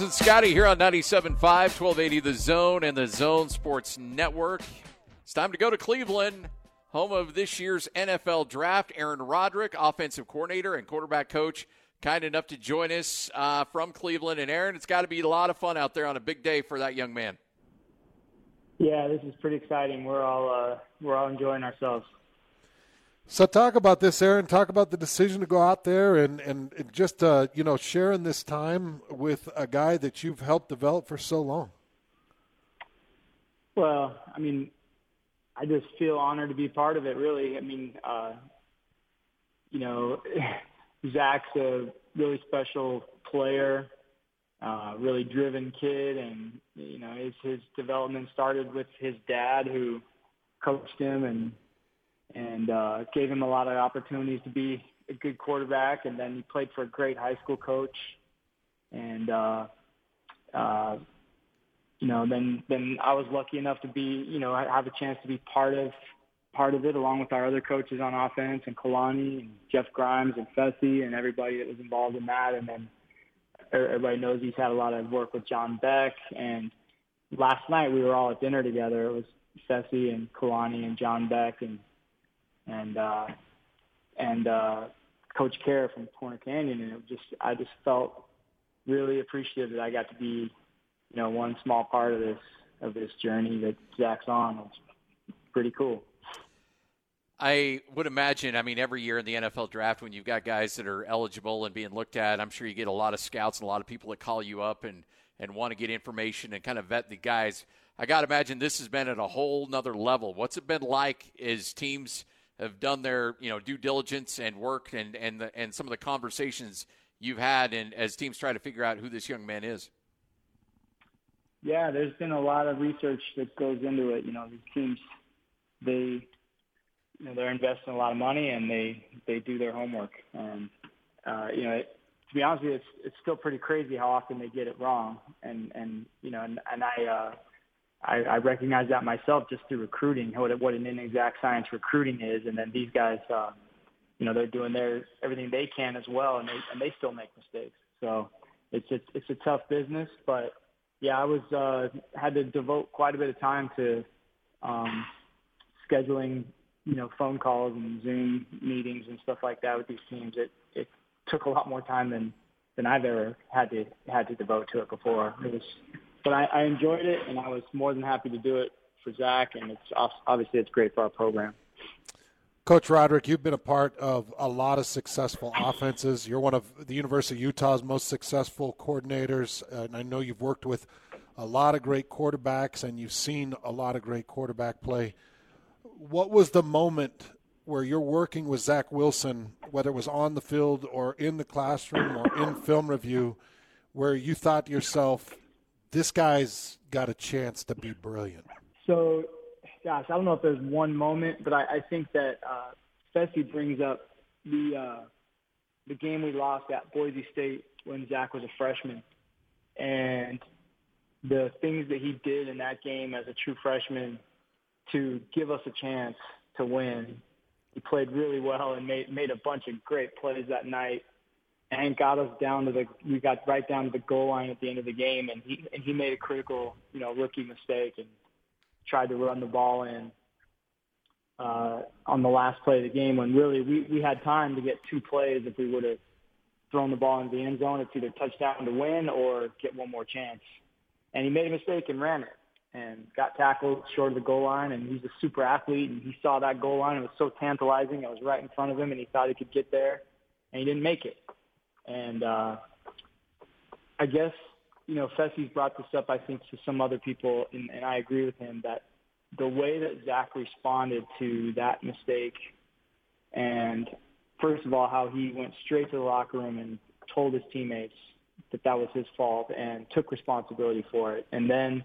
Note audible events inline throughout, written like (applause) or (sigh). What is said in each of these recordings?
And Scotty here on 97.5, 1280 The Zone and the Zone Sports Network. It's time to go to Cleveland, home of this year's NFL Draft. Aaron Roderick, offensive coordinator and quarterback coach, kind enough to join us uh, from Cleveland. And Aaron, it's got to be a lot of fun out there on a big day for that young man. Yeah, this is pretty exciting. We're all uh, we're all enjoying ourselves. So talk about this, Aaron. Talk about the decision to go out there and and just uh, you know sharing this time with a guy that you've helped develop for so long. Well, I mean, I just feel honored to be part of it. Really, I mean, uh, you know, (laughs) Zach's a really special player, uh, really driven kid, and you know, his his development started with his dad who coached him and and uh, gave him a lot of opportunities to be a good quarterback. And then he played for a great high school coach, and uh, uh, you know, then then I was lucky enough to be, you know, have a chance to be part of part of it along with our other coaches on offense and Kalani and Jeff Grimes and Fesi and everybody that was involved in that. And then everybody knows he's had a lot of work with John Beck. And last night we were all at dinner together. It was Fesi and Kalani and John Beck and and uh, and uh, Coach Kjar from Corner Canyon, and it just I just felt really appreciative that I got to be, you know, one small part of this of this journey that Zach's on. It's pretty cool. I would imagine, I mean, every year in the NFL draft, when you've got guys that are eligible and being looked at, I'm sure you get a lot of scouts and a lot of people that call you up and, and want to get information and kind of vet the guys. I got to imagine this has been at a whole nother level. What's it been like as teams have done their you know due diligence and work and and the, and some of the conversations you've had and as teams try to figure out who this young man is? Yeah, there's been a lot of research that goes into it. You know, these teams they you know they're investing a lot of money and they they do their homework and uh, you know. It, to be honest with you, it's it's still pretty crazy how often they get it wrong, and and you know, and, and I uh, I, I recognize that myself just through recruiting, what what an inexact science recruiting is, and then these guys, uh, you know, they're doing their everything they can as well, and they and they still make mistakes. So it's it's it's a tough business, but yeah, I was uh, had to devote quite a bit of time to um, scheduling, you know, phone calls and Zoom meetings and stuff like that with these teams. It it took a lot more time than than I've ever had to had to devote to it before. It was but I, I enjoyed it, and I was more than happy to do it for Zach, and it's obviously it's great for our program. Coach Roderick, you've been a part of a lot of successful offenses. You're one of the University of Utah's most successful coordinators, and I know you've worked with a lot of great quarterbacks, and you've seen a lot of great quarterback play. What was the moment where you're working with Zach Wilson, whether it was on the field or in the classroom or in film review, where you thought to yourself, this guy's got a chance to be brilliant. So, gosh, I don't know if there's one moment, but I, I think that uh, Fesi brings up the uh, the game we lost at Boise State when Zach was a freshman, and the things that he did in that game as a true freshman to give us a chance to win. He played really well and made made a bunch of great plays that night and got us down to the we got right down to the goal line at the end of the game and he and he made a critical you know rookie mistake and tried to run the ball in uh on the last play of the game when really we we had time to get two plays if we would have thrown the ball into the end zone. It's either touchdown to win or get one more chance. And he made a mistake and ran it and got tackled short of the goal line and he's a super athlete and he saw that goal line. It was so tantalizing. It was right in front of him and he thought he could get there and he didn't make it and uh, I guess, you know, Fesi's brought this up, I think, to some other people, and, and I agree with him that the way that Zach responded to that mistake and first of all, how he went straight to the locker room and told his teammates that that was his fault and took responsibility for it. And then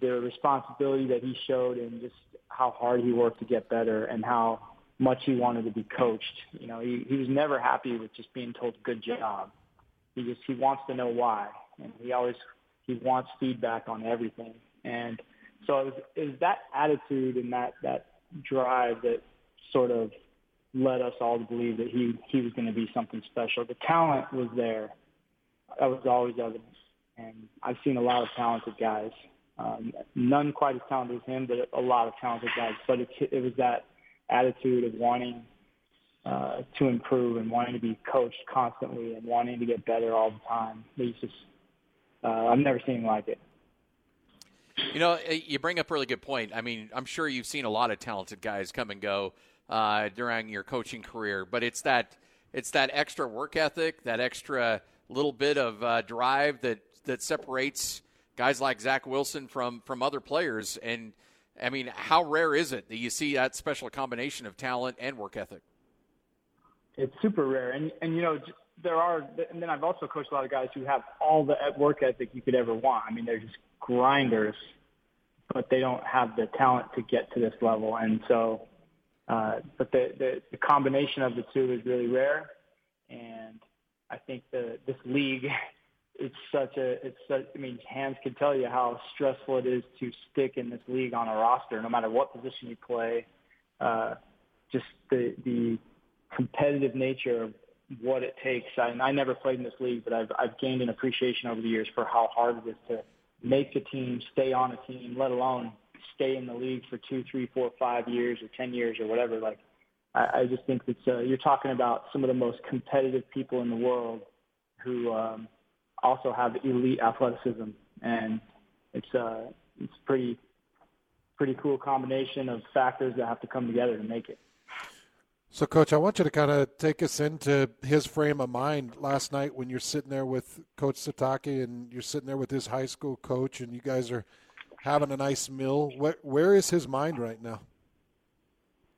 the responsibility that he showed and just how hard he worked to get better and how much he wanted to be coached. You know, he, he was never happy with just being told good job. He just he wants to know why, and he always he wants feedback on everything. And so it was, it was that attitude and that that drive that sort of led us all to believe that he he was going to be something special. The talent was there. That was always evident. And I've seen a lot of talented guys. Um, none quite as talented as him, but a lot of talented guys. But it, it was that attitude of wanting uh, to improve and wanting to be coached constantly and wanting to get better all the time. He's just, uh, I've never seen like it. You know, eh, you bring up a really good point. I mean, I'm sure you've seen a lot of talented guys come and go uh, during your coaching career, but it's that it's that extra work ethic, that extra little bit of uh, drive that that separates guys like Zach Wilson from from other players. And I mean, how rare is it that you see that special combination of talent and work ethic? It's super rare, and and you know there are, and then I've also coached a lot of guys who have all the work ethic you could ever want. I mean, they're just grinders, but they don't have the talent to get to this level, and so. Uh, but the, the the combination of the two is really rare, and I think the this league (laughs) it's such a it's such I mean Hans can tell you how stressful it is to stick in this league on a roster no matter what position you play. Uh just the the competitive nature of what it takes. I, and I never played in this league but I've I've gained an appreciation over the years for how hard it is to make a team stay on a team let alone stay in the league for two three four five years or ten years or whatever. Like I, I just think it's uh, you're talking about some of the most competitive people in the world who um also have elite athleticism, and it's uh, it's pretty pretty cool combination of factors that have to come together to make it. So, Coach, I want you to kind of take us into his frame of mind last night when you're sitting there with Coach Sitake and you're sitting there with his high school coach, and you guys are having a nice meal. Where, where is his mind right now?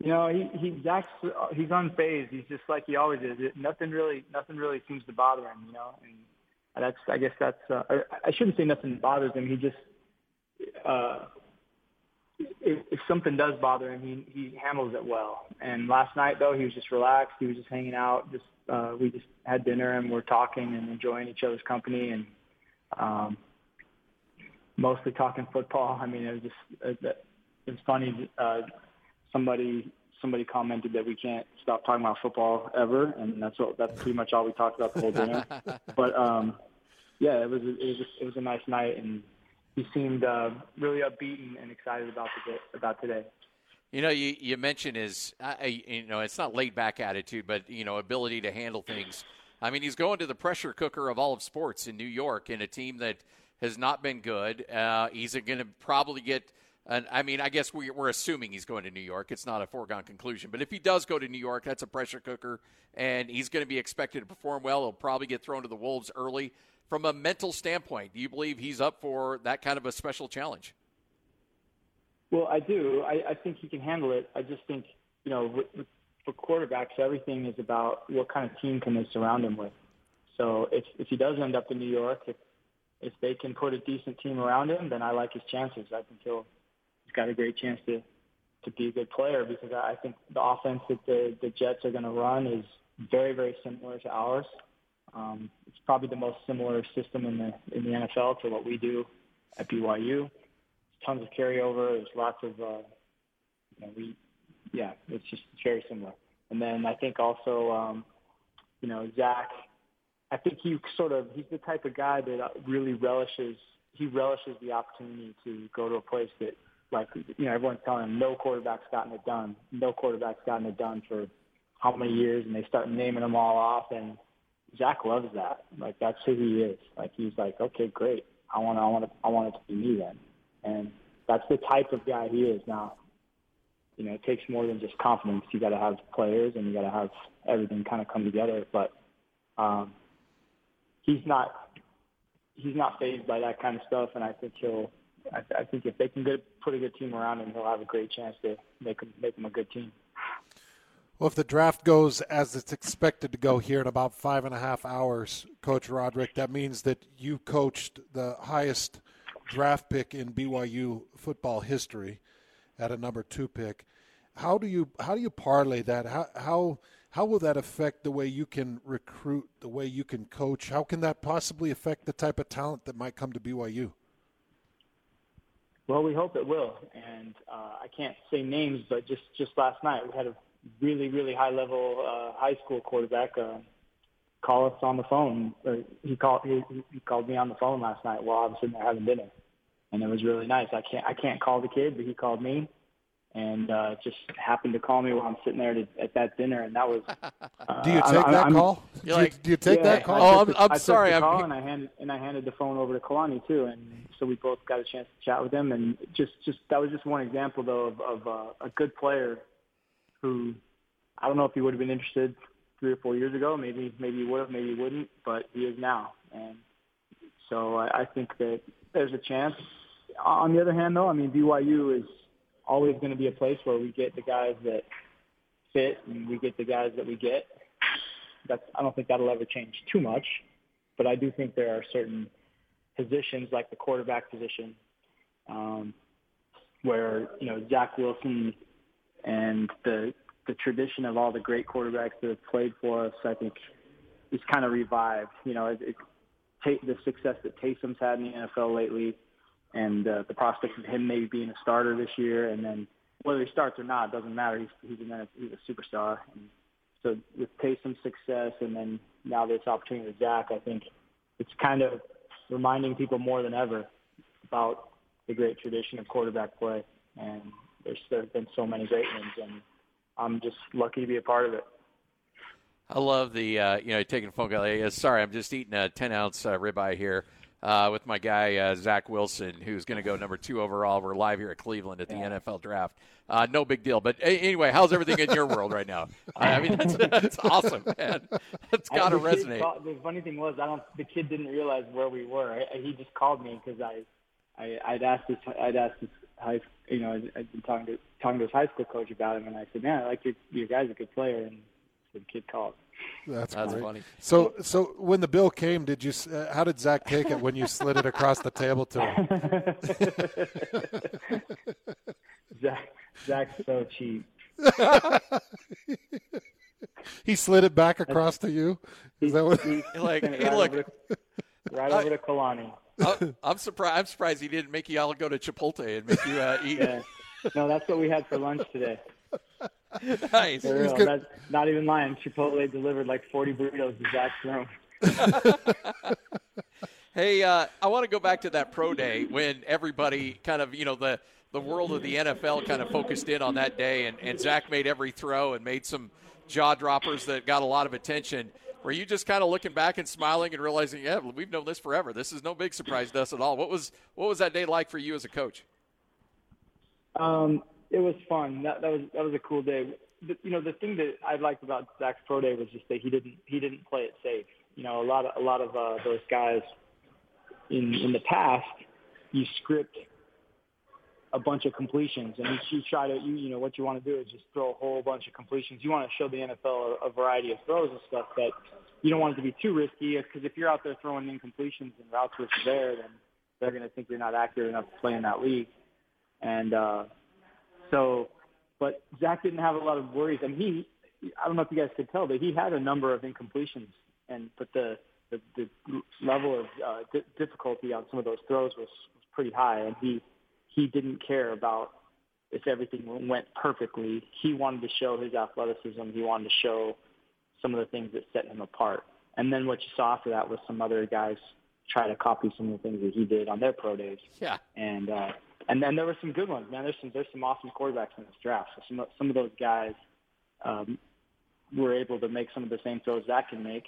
You know, he he's actually he's unfazed. He's just like he always is. It, nothing really nothing really seems to bother him. You know, and that's I guess that's uh, I, I shouldn't say nothing bothers him. He just uh, if, if something does bother him, he he handles it well. And last night though, he was just relaxed. He was just hanging out. Just uh, we just had dinner and we're talking and enjoying each other's company and um, mostly talking football. I mean, it was just it, it was funny. Uh, somebody somebody commented that we can't stop talking about football ever, and that's what that's pretty much all we talked about the whole dinner. (laughs) but um, yeah, it was it was just, it was a nice night, and he seemed uh, really upbeat and, excited about the about today. You know, you, you mentioned his, uh, you know, it's not laid back attitude, but you know, ability to handle things. I mean, he's going to the pressure cooker of all of sports in New York, in a team that has not been good. Uh, he's going to probably get and I mean, I guess we, are assuming he's going to New York. It's not a foregone conclusion. But if he does go to New York, that's a pressure cooker, and he's going to be expected to perform well. He'll probably get thrown to the Wolves early. From a mental standpoint, do you believe he's up for that kind of a special challenge? Well, I do. I, I think he can handle it. I just think, you know, for quarterbacks, everything is about what kind of team can they surround him with. So if, if he does end up in New York, if, if they can put a decent team around him, then I like his chances. I think he'll got a great chance to to be a good player because I think the offense that the the Jets are going to run is very very similar to ours. Um, it's probably the most similar system in the in the NFL to what we do at BYU. Tons of carryover. There's lots of uh, you know, we yeah, it's just very similar. And then I think also um, you know Zach. I think he sort of he's the type of guy that really relishes he relishes the opportunity to go to a place that like you know everyone's telling him no quarterback's gotten it done, no quarterback's gotten it done for how many years, and they start naming them all off, and Zach loves that. Like that's who he is. Like he's like, okay, great, I want, to, I want, to, I want it to be me then, and that's the type of guy he is now. You know, it takes more than just confidence. You got to have players, and you got to have everything kind of come together. But um, he's not he's not fazed by that kind of stuff, and I think he'll I, I think if they can get, put a good team around him, he'll have a great chance to make him make him a good team. Well, if the draft goes as it's expected to go here in about five and a half hours, Coach Roderick, that means that you coached the highest draft pick in BYU football history at a number two pick. How do you how do you parlay that? How how how will that affect the way you can recruit, the way you can coach? How can that possibly affect the type of talent that might come to BYU? Well, we hope it will. And uh, I can't say names, but just just last night we had a really really high level uh, high school quarterback, uh, call us on the phone. Or he called he, he called me on the phone last night while I was sitting there having dinner, and it was really nice. I can't I can't call the kid, but he called me, and uh, just happened to call me while I'm sitting there to, at that dinner, and that was. (laughs) Uh, do you take I, that I'm, call? Do you, like, do you take yeah, that call? oh, I'm, I'm I sorry. Took the I'm... call and I handed and I handed the phone over to Kalani too, and so we both got a chance to chat with him, and just just that was just one example though of, of uh, a good player who I don't know if he would have been interested three or four years ago. Maybe maybe he would have, maybe he wouldn't, but he is now, and so I, I think that there's a chance. On the other hand, though, I mean BYU is always going to be a place where we get the guys that fit and we get the guys that we get. That's I don't think that'll ever change too much, but I do think there are certain positions like the quarterback position um, where you know Zach Wilson and the the tradition of all the great quarterbacks that have played for us, I think, is kind of revived. You know, it, it, the success that Taysom's had in the NFL lately, and uh, the prospect of him maybe being a starter this year, and then whether he starts or not doesn't matter. He's he's a he's a superstar. And so with Taysom's success, and then now this opportunity with Zach, I think it's kind of reminding people more than ever about the great tradition of quarterback play. And there's there have been so many great ones, and I'm just lucky to be a part of it. I love the uh, you know taking a phone call. Hey, sorry, I'm just eating a 10 ounce uh, ribeye here uh, with my guy uh, Zach Wilson, who's going to go number two overall. We're live here at Cleveland at the yeah. NFL Draft. Uh, no big deal. But anyway, how's everything in your world right now? (laughs) I mean, that's, that's awesome, man. That's got to resonate. Called, the funny thing was, I don't. The kid didn't realize where we were. I, he just called me because I, I, I'd asked his, I'd asked his high, you know, I'd been talking to talking to his high school coach about him, and I said, man, I like your your guy's a good player, and so the kid called. That's, That's funny. So, so when the bill came, did you? Uh, how did Zach take it when you slid it across the table to him? (laughs) Zach, Zach's so cheap. (laughs) he slid it back across to you. Is that what? He, (laughs) like, right hey, look, over to, right over to Kalani. I'm surprised. I'm surprised he didn't make you all go to Chipotle and make you uh, eat. Yeah. No, that's what we had for lunch today. (laughs) nice. That's not even lying. Chipotle delivered like 40 burritos to Zach's room. (laughs) hey, uh, I want to go back to that pro day when everybody kind of, you know, the the world of the NFL kind of focused in on that day, and, and Zach made every throw and made some jaw droppers that got a lot of attention. Were you just kind of looking back and smiling and realizing, yeah, we've known this forever. This is no big surprise to us at all. What was what was that day like for you as a coach? Um, it was fun. That that was that was a cool day. The, you know, the thing that I liked about Zach's pro day was just that he didn't he didn't play it safe. You know, a lot of a lot of uh, those guys in in the past, you script a bunch of completions, and you, you try to you you know what you want to do is just throw a whole bunch of completions. You want to show the NFL a, a variety of throws and stuff, but you don't want it to be too risky because if you're out there throwing incompletions and routes which are there, then they're going to think you're not accurate enough to play in that league. And uh, so, but Zach didn't have a lot of worries. I mean, he, I don't know if you guys could tell, but he had a number of incompletions, and but the the, the level of uh, difficulty on some of those throws was, was pretty high, and he he didn't care about if everything went perfectly. He wanted to show his athleticism. He wanted to show some of the things that set him apart. And then what you saw after that was some other guys try to copy some of the things that he did on their pro days. Yeah. And uh, and then there were some good ones, man. There's some there's some awesome quarterbacks in this draft. So some some of those guys um, were able to make some of the same throws Zach can make,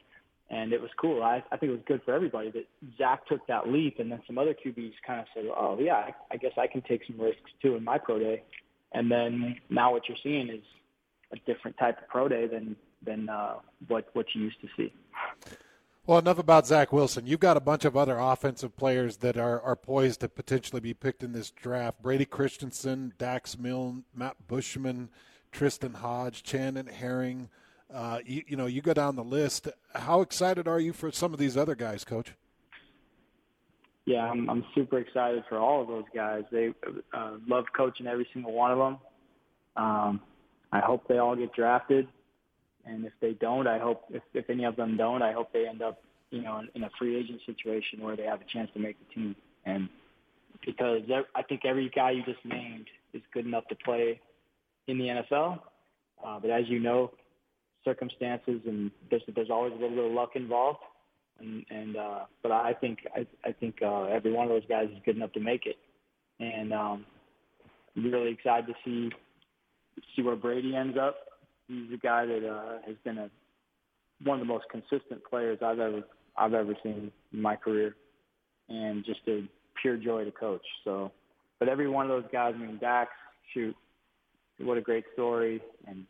and it was cool. I I think it was good for everybody that Zach took that leap, and then some other QBs kind of said, "Oh yeah, I, I guess I can take some risks too in my pro day." And then now what you're seeing is a different type of pro day than than uh, what what you used to see. Well, enough about Zach Wilson. You've got a bunch of other offensive players that are, are poised to potentially be picked in this draft. Brady Christensen, Dax Milne, Matt Bushman, Tristen Hoge, Chandon Herring. Uh, you, you, know, you go down the list. How excited are you for some of these other guys, Coach? Yeah, I'm, I'm super excited for all of those guys. They uh, love coaching every single one of them. Um, I hope they all get drafted. And if they don't, I hope if, if any of them don't, I hope they end up, you know, in, in a free agent situation where they have a chance to make the team. And because I think every guy you just named is good enough to play in the NFL. Uh, but as you know, circumstances, and there's there's always a little bit of luck involved. And and uh, but I think I I think uh, every one of those guys is good enough to make it, and um, I'm really excited to see see where Brady ends up. He's a guy that uh, has been a one of the most consistent players I've ever I've ever seen in my career, and just a pure joy to coach. So, but every one of those guys, I mean, Dax, shoot, what a great story, and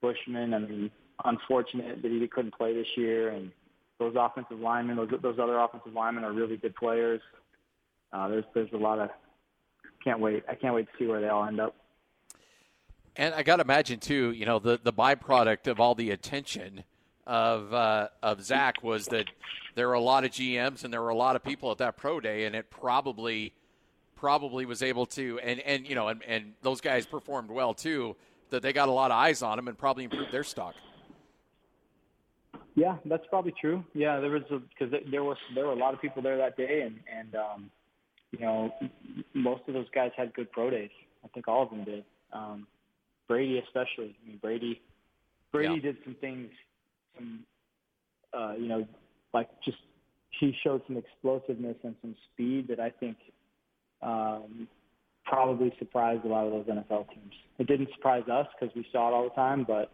Bushman, I mean, unfortunate that he couldn't play this year, and those offensive linemen, those those other offensive linemen are really good players. Uh, there's there's a lot of can't wait. I can't wait to see where they all end up. And I got to imagine too, you know, the the byproduct of all the attention of uh, of Zach was that there were a lot of GMs and there were a lot of people at that pro day, and it probably probably was able to and and you know and, and those guys performed well too. That they got a lot of eyes on them and probably improved their stock. Yeah, that's probably true. Yeah, there was because there was there were a lot of people there that day, and and um, you know most of those guys had good pro days. I think all of them did. Um, Brady especially. I mean Brady Brady yeah. did some things some, uh, you know, like just he showed some explosiveness and some speed that I think um, probably surprised a lot of those NFL teams. It didn't surprise us because we saw it all the time, but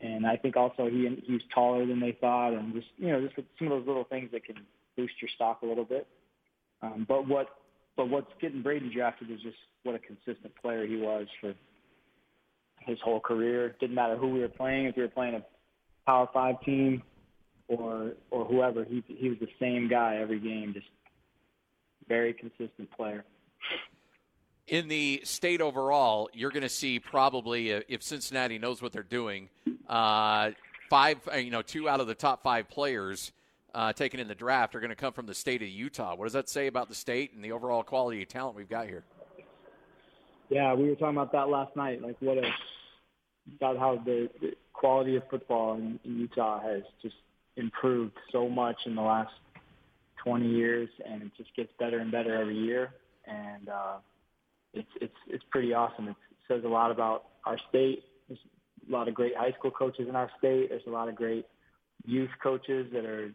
and I think also he he's taller than they thought, and just you know just some of those little things that can boost your stock a little bit. Um, but what but what's getting Brady drafted is just what a consistent player he was for his whole career. Didn't matter who we were playing. If we were playing a Power Five team or or whoever. He he was the same guy every game, just very consistent player. In the state overall, you're going to see probably uh, if Cincinnati knows what they're doing, uh, five uh, you know two out of the top five players uh, taken in the draft are going to come from the state of Utah. What does that say about the state and the overall quality of talent we've got here? Yeah, we were talking about that last night. Like what a about how the, the quality of football in, in Utah has just improved so much in the last 20 years, and it just gets better and better every year. And uh, it's it's it's pretty awesome. It's, it says a lot about our state. There's a lot of great high school coaches in our state. There's a lot of great youth coaches that are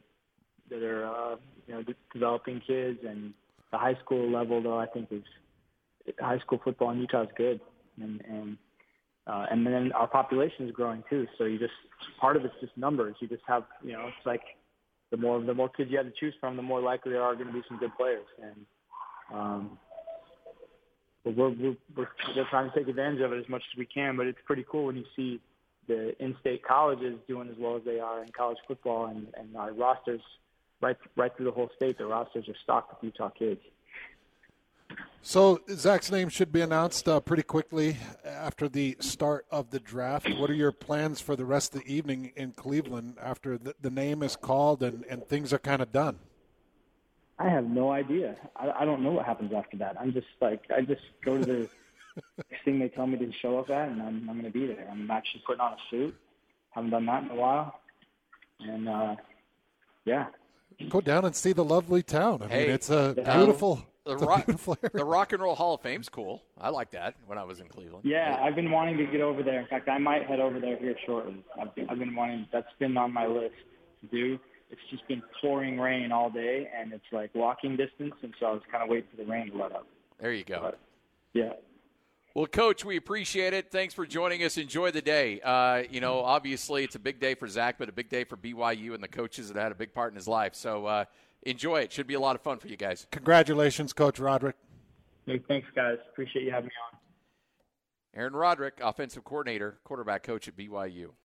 that are uh, you know de- developing kids, and the high school level though I think is high school football in Utah is good, and and uh, and then our population is growing too. So you just part of it's just numbers. You just have you know it's like the more the more kids you have to choose from, the more likely there are going to be some good players. And um, but we're, we're we're trying to take advantage of it as much as we can. But it's pretty cool when you see the in-state colleges doing as well as they are in college football, and and our rosters right right through the whole state. The rosters are stocked with Utah kids. So Zach's name should be announced uh, pretty quickly after the start of the draft. What are your plans for the rest of the evening in Cleveland after the, the name is called and, and things are kind of done? I have no idea. I, I don't know what happens after that. I'm just like I just go to the (laughs) next thing they tell me to show up at, and I'm I'm going to be there. I'm actually putting on a suit. Haven't done that in a while, and uh, yeah. Go down and see the lovely town. I hey, mean, it's a beautiful the rock, the Rock and Roll Hall of Fame's cool. I like that when I was in Cleveland. Yeah, I've been wanting to get over there. In fact, I might head over there here shortly. I've been, I've been wanting. That's been on my list to do. It's just been pouring rain all day, and it's like walking distance, and so I was kind of waiting for the rain to let up. There you go. But, yeah. Well, Coach, we appreciate it. Thanks for joining us. Enjoy the day. Uh, you know, obviously it's a big day for Zach, but a big day for BYU and the coaches that had a big part in his life. So. Uh, enjoy it. Should be a lot of fun for you guys. Congratulations, Coach Roderick. Hey, thanks, guys. Appreciate you having me on. Aaron Roderick, offensive coordinator, quarterback coach at BYU.